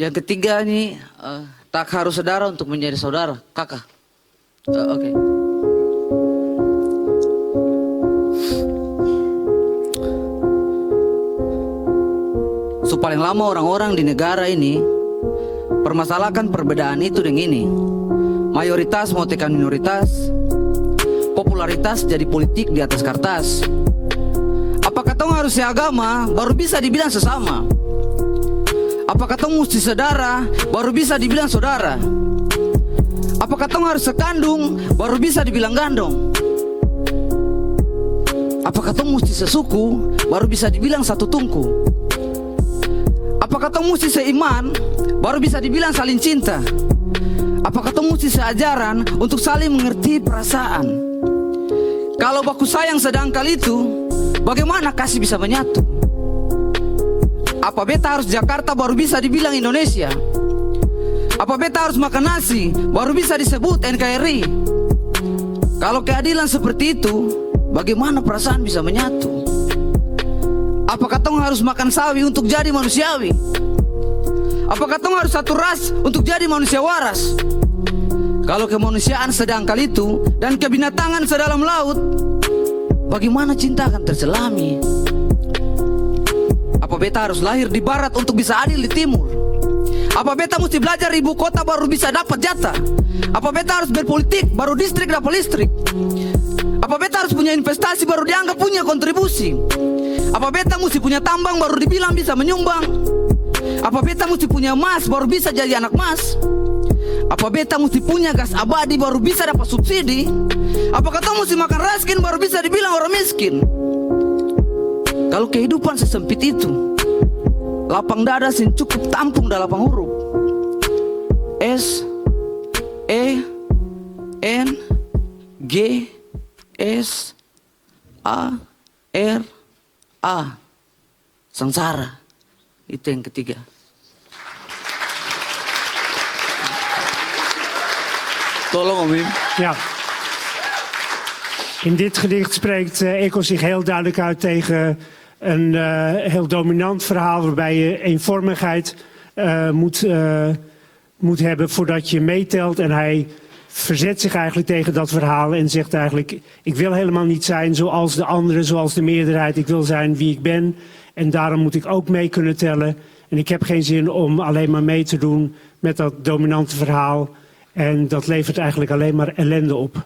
Yang ketiga nih, eh, tak harus saudara untuk menjadi saudara, kakak. Eh, Oke. So paling lama orang-orang di negara ini permasalahkan perbedaan itu dengan ini. Mayoritas mau tekan minoritas, popularitas jadi politik di atas kertas. Apakah tong harus agama baru bisa dibilang sesama? Apakah tong mesti saudara baru bisa dibilang saudara? Apakah tong harus sekandung baru bisa dibilang gandong? Apakah tong mesti sesuku baru bisa dibilang satu tungku? Apakah tong mesti seiman baru bisa dibilang saling cinta? Apakah tong mesti seajaran untuk saling mengerti perasaan? Kalau baku sayang sedangkal itu, bagaimana kasih bisa menyatu? Apa beta harus Jakarta baru bisa dibilang Indonesia? Apa beta harus makan nasi baru bisa disebut NKRI? Kalau keadilan seperti itu, bagaimana perasaan bisa menyatu? Apakah tong harus makan sawi untuk jadi manusiawi? Apakah tong harus satu ras untuk jadi manusia waras? Kalau kemanusiaan sedangkal itu dan kebinatangan sedalam laut, bagaimana cinta akan terselami? Beta harus lahir di barat untuk bisa adil di timur? Apa beta mesti belajar ibu kota baru bisa dapat jatah? Apa beta harus berpolitik baru distrik dapat listrik? Apa beta harus punya investasi baru dianggap punya kontribusi? Apa beta mesti punya tambang baru dibilang bisa menyumbang? Apa beta mesti punya emas baru bisa jadi anak emas? Apa beta mesti punya gas abadi baru bisa dapat subsidi? Apa kata mesti makan raskin baru bisa dibilang orang miskin? Kalau kehidupan sesempit itu, lapang dada sin cukup tampung dalam lapang huruf. S E N G S A R A Sengsara Itu yang ketiga Tolong Om. Ja. In dit gedicht spreekt eh Eko zich heel duidelijk uit tegen een eh, heel dominant verhaal waarbij je eenvormigheid eh, moet, eh, moet hebben voordat je meetelt. En hij verzet zich eigenlijk tegen dat verhaal en zegt eigenlijk: Ik wil helemaal niet zijn zoals de anderen, zoals de meerderheid. Ik wil zijn wie ik ben. En daarom moet ik ook mee kunnen tellen. En ik heb geen zin om alleen maar mee te doen met dat dominante verhaal. En dat levert eigenlijk alleen maar ellende op.